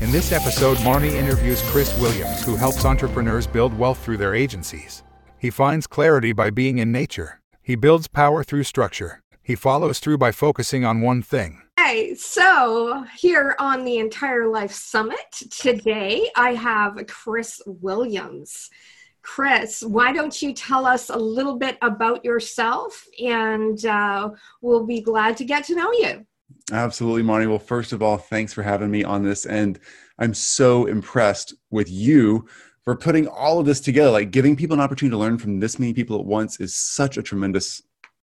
In this episode, Marnie interviews Chris Williams, who helps entrepreneurs build wealth through their agencies. He finds clarity by being in nature. He builds power through structure. He follows through by focusing on one thing. Hey, so here on the Entire Life Summit today, I have Chris Williams. Chris, why don't you tell us a little bit about yourself and uh, we'll be glad to get to know you. Absolutely, Marnie. Well, first of all, thanks for having me on this. And I'm so impressed with you for putting all of this together. Like giving people an opportunity to learn from this many people at once is such a tremendous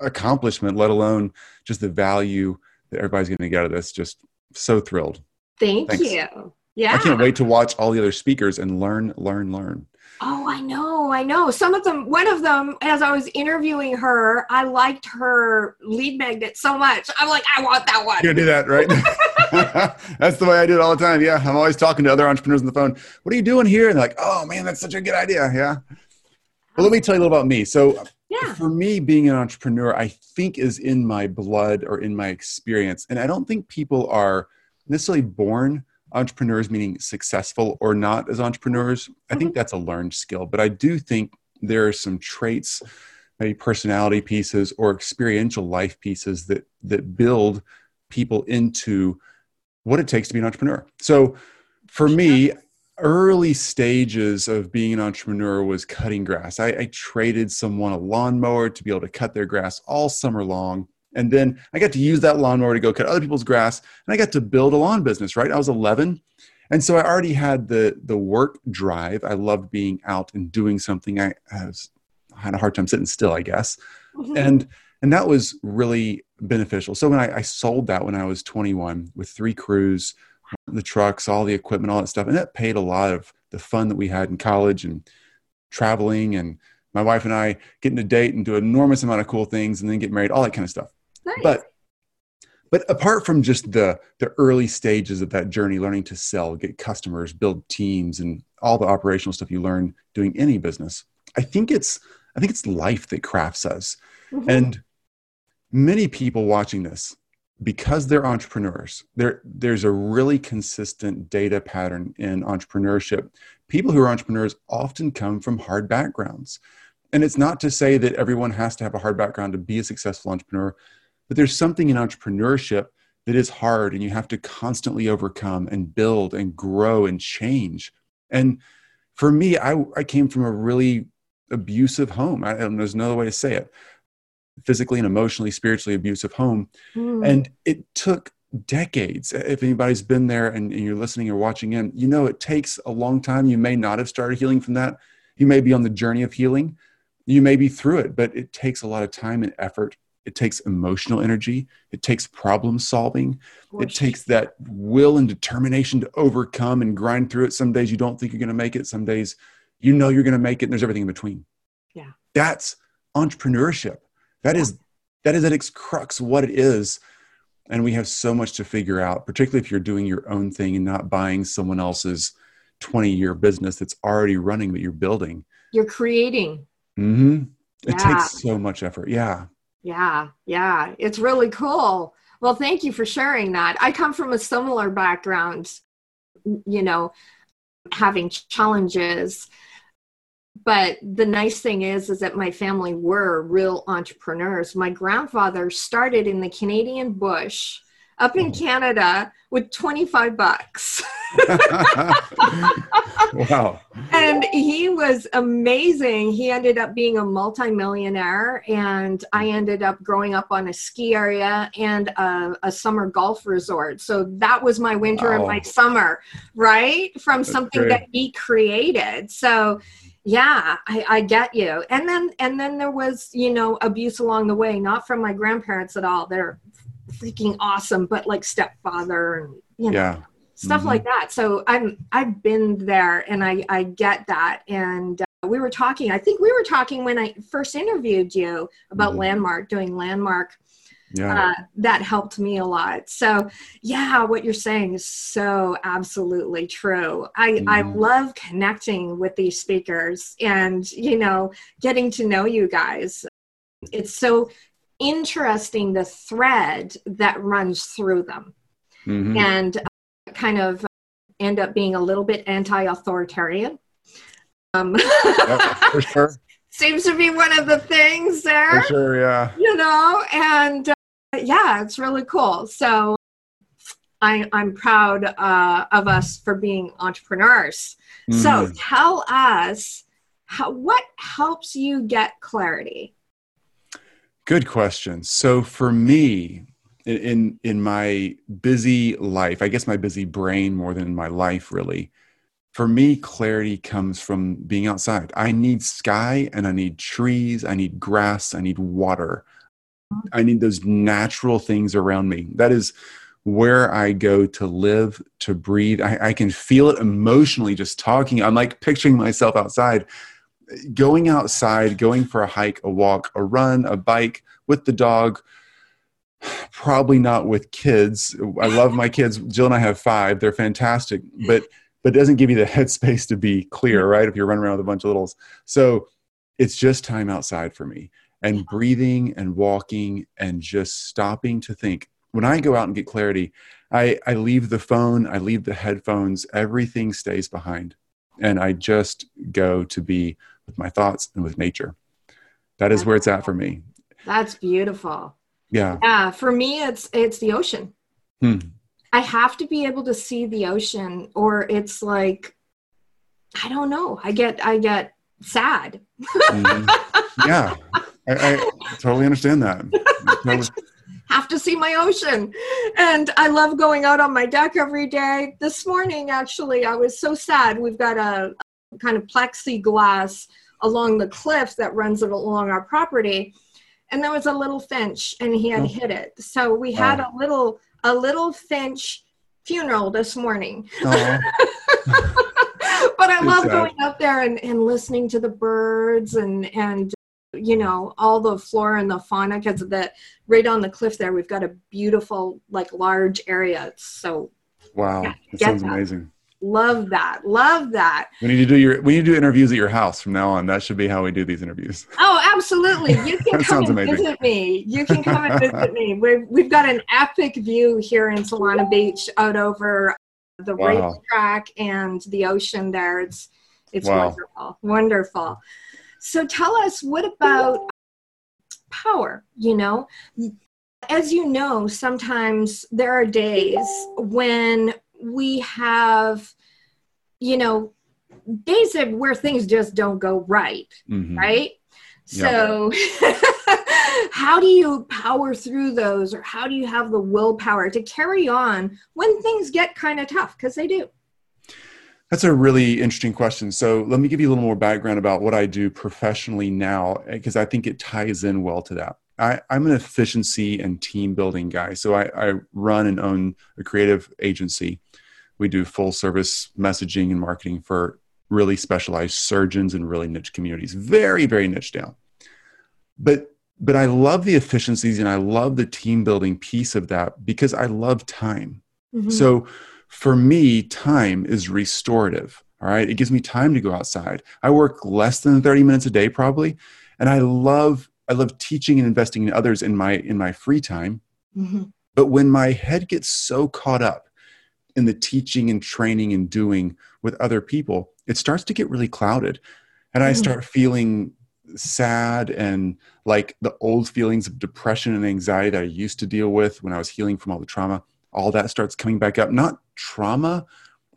accomplishment, let alone just the value that everybody's going to get out of this. Just so thrilled. Thank thanks. you. Yeah. I can't wait to watch all the other speakers and learn, learn, learn. Oh, I know, I know. Some of them, one of them, as I was interviewing her, I liked her lead magnet so much. I'm like, I want that one. You do that, right? that's the way I do it all the time. Yeah, I'm always talking to other entrepreneurs on the phone. What are you doing here? And they're like, oh man, that's such a good idea. Yeah. Well, let me tell you a little about me. So, yeah. for me, being an entrepreneur, I think is in my blood or in my experience. And I don't think people are necessarily born entrepreneurs, meaning successful or not as entrepreneurs. I think mm-hmm. that's a learned skill, but I do think there are some traits, maybe personality pieces or experiential life pieces that that build people into what it takes to be an entrepreneur. So for me, early stages of being an entrepreneur was cutting grass. I, I, traded someone a lawnmower to be able to cut their grass all summer long. And then I got to use that lawnmower to go cut other people's grass, and I got to build a lawn business. Right, I was 11, and so I already had the the work drive. I loved being out and doing something. I, I, was, I had a hard time sitting still, I guess, mm-hmm. and and that was really beneficial. So when I, I sold that when I was 21 with three crews, the trucks, all the equipment, all that stuff, and that paid a lot of the fun that we had in college and traveling and my wife and I getting to date and do an enormous amount of cool things and then get married, all that kind of stuff. Nice. But but apart from just the the early stages of that journey, learning to sell, get customers, build teams, and all the operational stuff you learn doing any business, I think it's I think it's life that crafts us. Mm-hmm. And many people watching this, because they're entrepreneurs, there there's a really consistent data pattern in entrepreneurship. People who are entrepreneurs often come from hard backgrounds. And it's not to say that everyone has to have a hard background to be a successful entrepreneur but there's something in entrepreneurship that is hard and you have to constantly overcome and build and grow and change. And for me, I, I came from a really abusive home. I, there's no other way to say it physically and emotionally, spiritually abusive home. Mm. And it took decades. If anybody's been there and, and, you're listening or watching in, you know it takes a long time. You may not have started healing from that. You may be on the journey of healing. You may be through it, but it takes a lot of time and effort it takes emotional energy. It takes problem solving. It takes that will and determination to overcome and grind through it. Some days you don't think you're going to make it. Some days you know you're going to make it and there's everything in between. Yeah. That's entrepreneurship. That is that is at its crux what it is. And we have so much to figure out particularly if you're doing your own thing and not buying someone else's 20 year business that's already running that you're building. You're creating. Mm-hmm. it yeah. takes so much effort. Yeah yeah, yeah, it's really cool. Well, thank you for sharing that. I come from a similar background, you know, having challenges. But the nice thing is, is that my family were real entrepreneurs. My grandfather started in the Canadian bush up in Canada with 25 bucks. wow. And he was amazing. He ended up being a multimillionaire, and I ended up growing up on a ski area and a, a summer golf resort. So that was my winter wow. and my summer, right? From That's something great. that he created. So yeah I, I get you and then and then there was you know abuse along the way not from my grandparents at all they're freaking awesome, but like stepfather and you know yeah. stuff mm-hmm. like that. So I'm I've been there and I I get that. And uh, we were talking. I think we were talking when I first interviewed you about mm-hmm. Landmark doing Landmark. Yeah. Uh, that helped me a lot. So, yeah, what you're saying is so absolutely true. I, mm-hmm. I love connecting with these speakers and, you know, getting to know you guys. It's so interesting the thread that runs through them mm-hmm. and uh, kind of end up being a little bit anti-authoritarian. Um, for sure. Seems to be one of the things there. For sure, yeah. You know, and uh, yeah, it's really cool. So I, am proud uh, of us for being entrepreneurs. Mm. So tell us how, what helps you get clarity? Good question. So for me, in, in, my busy life, I guess my busy brain more than my life really, for me, clarity comes from being outside. I need sky and I need trees, I need grass, I need water. I need those natural things around me. That is where I go to live, to breathe. I, I, can feel it emotionally just talking. I'm like picturing myself outside, going outside, going for a hike, a walk, a run, a bike with the dog. Probably not with kids. I love my kids. Jill and I have five. They're fantastic, but but it doesn't give you the headspace to be clear, mm-hmm. right? If you're running around with a bunch of littles. So it's just time outside for me and breathing and walking and just stopping to think. When I go out and get clarity, I, I leave the phone, I leave the headphones, everything stays behind. And I just go to be with my thoughts and with nature. That is where it's at for me. That's beautiful. Yeah. Yeah. For me, it's it's the ocean. Hmm. I have to be able to see the ocean or it's like I don't know. I get I get sad. Mm-hmm. Yeah. I, I, totally understand that. have to see my ocean. And I love going out on my deck every day. This morning actually I was so sad. We've got a, a kind of plexiglass along the cliff that runs along our property. And there was a little finch and he had oh. hit it. So we had a little a little finch funeral this morning. But I love going out there and, and listening to the birds and and you know all the flora and the fauna because of that right on the cliff there we've got a beautiful like large area. it's So wow, yeah, that sounds amazing. Love that. Love that. We need to do your we need to do interviews at your house from now on. That should be how we do these interviews. Oh, absolutely. You can come and amazing. visit me. You can come and visit me. We've we've got an epic view here in Solana Beach out over the wow. racetrack and the ocean there. It's it's wow. wonderful. Wonderful. So tell us what about power, you know? As you know, sometimes there are days when we have, you know, days of where things just don't go right, mm-hmm. right? So, how do you power through those, or how do you have the willpower to carry on when things get kind of tough? Because they do. That's a really interesting question. So, let me give you a little more background about what I do professionally now, because I think it ties in well to that. I, am an efficiency and team building guy. So, I, I run and own a creative agency. We do full service messaging and marketing for really specialized surgeons and really niche communities. Very very niche down. But but i love the efficiencies and i love the team building piece of that because i love time. Mm-hmm. so for me time is restorative all right? It gives me time to go outside. I work less than 30 minutes a day probably and i love i love teaching and investing in others in my in my free time mm-hmm. but when my head gets so caught up in the teaching and training and doing with other people, it starts to get really clouded. And I mm. start feeling sad and like the old feelings of depression and anxiety that I used to deal with when I was healing from all the trauma, all that starts coming back up. Not trauma,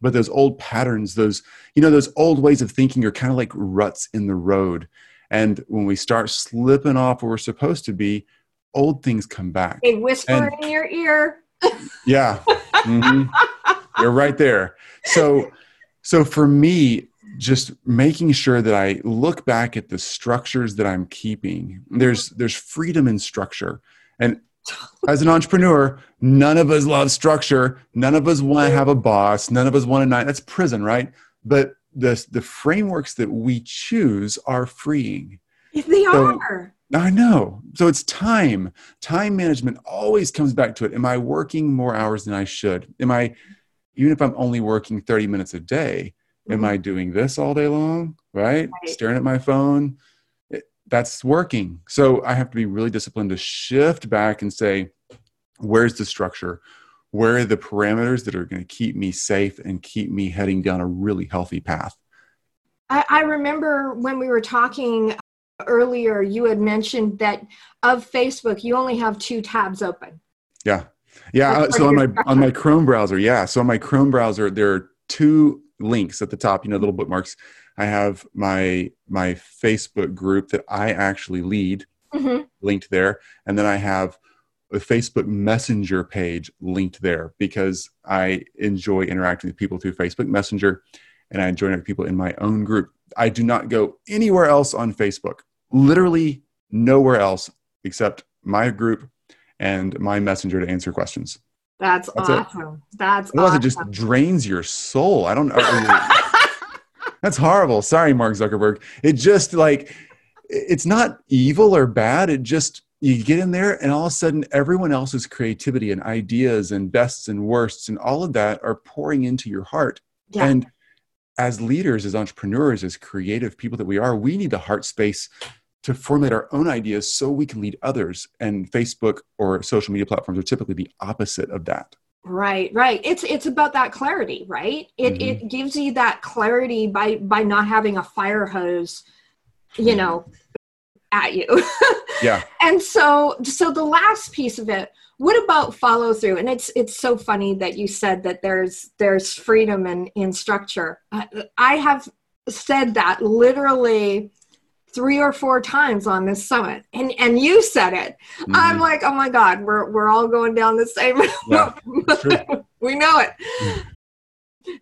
but those old patterns, those, you know, those old ways of thinking are kind of like ruts in the road. And when we start slipping off where we're supposed to be, old things come back. They whisper and, in your ear. yeah. Mm-hmm. You're right there. So, so for me, just making sure that I look back at the structures that I'm keeping. There's there's freedom in structure, and as an entrepreneur, none of us love structure. None of us want to have a boss. None of us want to night. That's prison, right? But the the frameworks that we choose are freeing. If They so, are. I know. So it's time. Time management always comes back to it. Am I working more hours than I should? Am I even if I'm only working 30 minutes a day, mm-hmm. am I doing this all day long? Right? right. Staring at my phone. It, that's working. So I have to be really disciplined to shift back and say, where's the structure? Where are the parameters that are going to keep me safe and keep me heading down a really healthy path? I, I remember when we were talking earlier you had mentioned that of facebook you only have two tabs open. Yeah. Yeah uh, so on my on my chrome browser yeah. So on my chrome browser there are two links at the top you know little bookmarks. I have my my facebook group that i actually lead mm-hmm. linked there and then i have a facebook messenger page linked there because i enjoy interacting with people through facebook messenger and i enjoy people in my own group I do not go anywhere else on Facebook, literally nowhere else except my group and my messenger to answer questions. That's, That's awesome. It. That's Otherwise, awesome. it just drains your soul. I don't know. That's horrible. Sorry, Mark Zuckerberg. It just like, it's not evil or bad. It just, you get in there and all of a sudden everyone else's creativity and ideas and bests and worsts and all of that are pouring into your heart. Yeah. And as leaders, as entrepreneurs, as creative people that we are, we need the heart space to formulate our own ideas so we can lead others. And Facebook or social media platforms are typically the opposite of that. Right, right. It's it's about that clarity, right? It mm-hmm. it gives you that clarity by by not having a fire hose, you know, at you. yeah. And so so the last piece of it what about follow through and it's it's so funny that you said that there's there's freedom in in structure i have said that literally three or four times on this summit and and you said it mm-hmm. i'm like oh my god we're we're all going down the same yeah, we know it mm.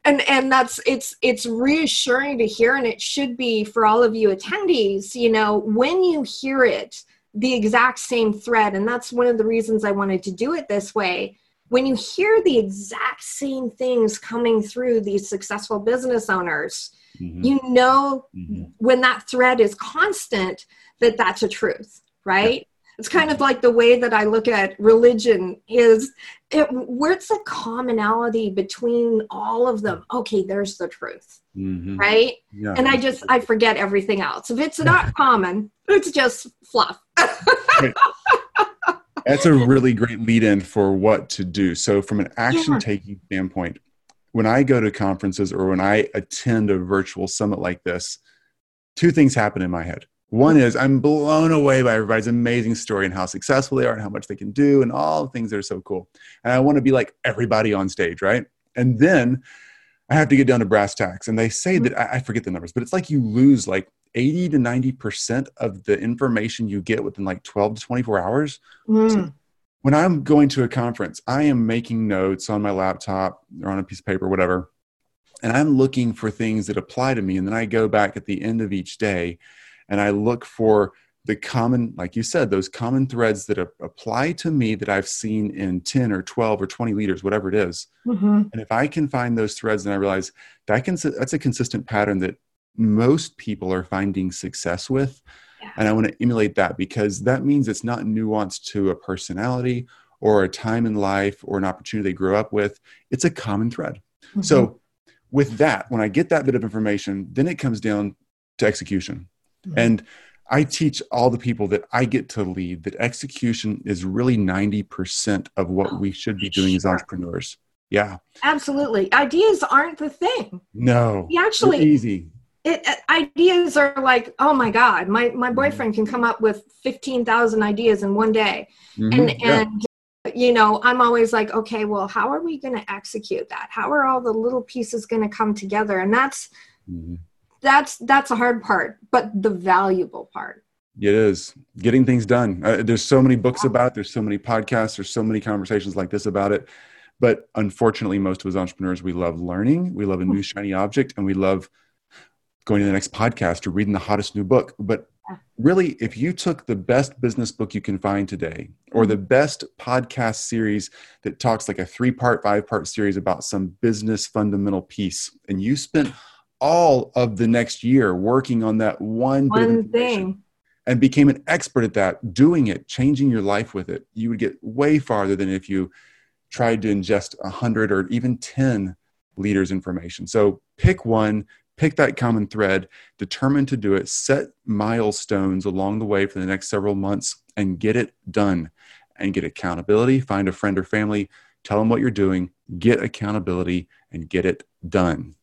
and and that's it's it's reassuring to hear and it should be for all of you attendees you know when you hear it the exact same thread. And that's one of the reasons I wanted to do it this way. When you hear the exact same things coming through these successful business owners, mm-hmm. you know mm-hmm. when that thread is constant that that's a truth, right? It's kind of like the way that I look at religion is it, where's the commonality between all of them? Okay, there's the truth, mm-hmm. right? Yeah. And I just I forget everything else. If it's not common, it's just fluff. That's a really great lead in for what to do. So, from an action taking yeah. standpoint, when I go to conferences or when I attend a virtual summit like this, two things happen in my head. One is I'm blown away by everybody's amazing story and how successful they are and how much they can do and all the things that are so cool. And I want to be like everybody on stage, right? And then I have to get down to brass tacks. And they say that I forget the numbers, but it's like you lose like 80 to 90% of the information you get within like 12 to 24 hours. Mm. So when I'm going to a conference, I am making notes on my laptop or on a piece of paper, whatever, and I'm looking for things that apply to me. And then I go back at the end of each day and I look for the common, like you said, those common threads that apply to me that I've seen in 10 or 12 or 20 leaders, whatever it is. Mm-hmm. And if I can find those threads and I realize that can, that's a consistent pattern that most people are finding success with. Yeah. And I want to emulate that because that means it's not nuanced to a personality or a time in life or an opportunity they grew up with. It's a common thread. Mm-hmm. So, with that, when I get that bit of information, then it comes down to execution. Mm-hmm. And I teach all the people that I get to lead that execution is really 90% of what oh, we should be doing as entrepreneurs. Yeah. Absolutely. Ideas aren't the thing. No. We actually easy it, uh, ideas are like oh my god my my mm-hmm. boyfriend can come up with 15,000 ideas in one day mm-hmm. and yeah. and you know i'm always like okay well how are we going to execute that how are all the little pieces going to come together and that's mm-hmm. That's that's a hard part but the valuable part. It is. Getting things done. Uh, there's so many books about it there's so many podcasts there's so many conversations like this about it. But unfortunately most of us entrepreneurs we love learning we love a new shiny object and we love going to the next podcast or reading the hottest new book. But really, if you took the best business book you can find today, or the mm-hmm. best podcast series that talks like a three part, five part series about some business fundamental piece, and you spent all of the next year working on that one, one thing and became an expert at that, doing it, changing your life with it, you would get way farther than if you tried to ingest a hundred or even 10 leaders information. So pick one, pick that common thread, determine to do it, set milestones along the way for the next several months, and get it done. And get accountability, find a friend or family tell them what you're doing, get accountability, and get it done.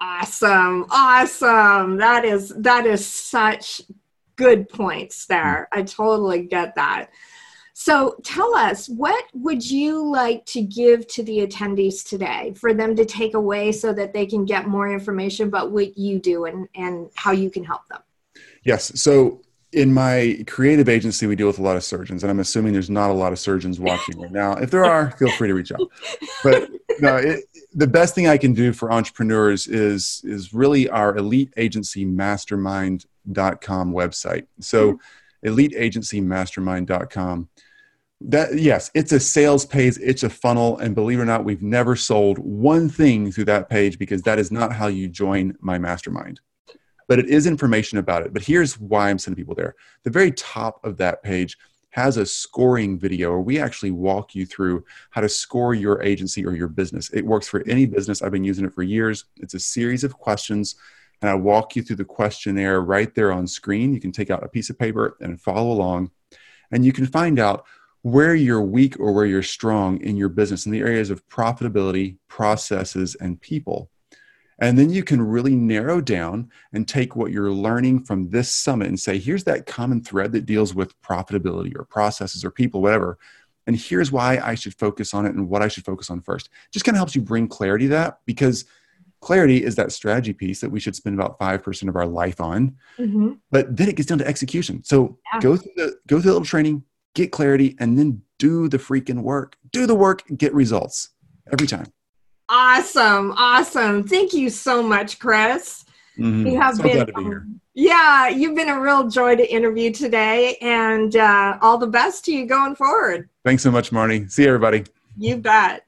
Awesome. Awesome. That is that is such good points there. I totally get that. So tell us, what would you like to give to the attendees today for them to take away so that they can get more information about what you do and, and how you can help them? Yes. So in my creative agency, we deal with a lot of surgeons, and I'm assuming there's not a lot of surgeons watching right now. If there are, feel free to reach out. But no, it, the best thing I can do for entrepreneurs is is really our eliteagencymastermind.com website. So, mm-hmm. eliteagencymastermind.com. That yes, it's a sales page, it's a funnel, and believe it or not, we've never sold one thing through that page because that is not how you join my mastermind but it is information about it. But here's why I'm sending people there. The very top of that page has a scoring video where we actually walk you through how to score your agency or your business. It works for any business. I've been using it for years. It's a series of questions, and I walk you through the questionnaire right there on screen. You can take out a piece of paper and follow along, and you can find out where you're weak or where you're strong in your business in the areas of profitability, processes, and people. And then you can really narrow down and take what you're learning from this summit and say, here's that common thread that deals with profitability or processes or people, whatever. And here's why I should focus on it and what I should focus on first. Just kind of helps you bring clarity to that because clarity is that strategy piece that we should spend about 5% of our life on. Mm-hmm. But then it gets down to execution. So yeah. go through the go through the little training, get clarity, and then do the freaking work. Do the work, get results every time. Awesome. Awesome. Thank you so much, Chris. Mm-hmm. You have so been, um, yeah, you've been a real joy to interview today, and uh, all the best to you going forward. Thanks so much, Marnie. See you, everybody. You bet.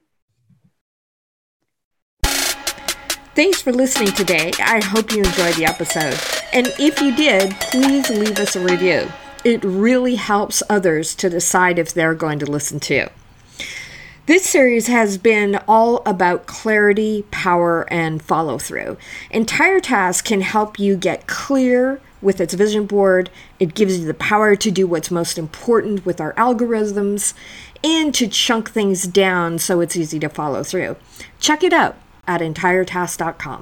Thanks for listening today. I hope you enjoyed the episode. And if you did, please leave us a review. It really helps others to decide if they're going to listen to. This series has been all about clarity, power, and follow through. Entire Task can help you get clear with its vision board. It gives you the power to do what's most important with our algorithms and to chunk things down so it's easy to follow through. Check it out at entiretask.com.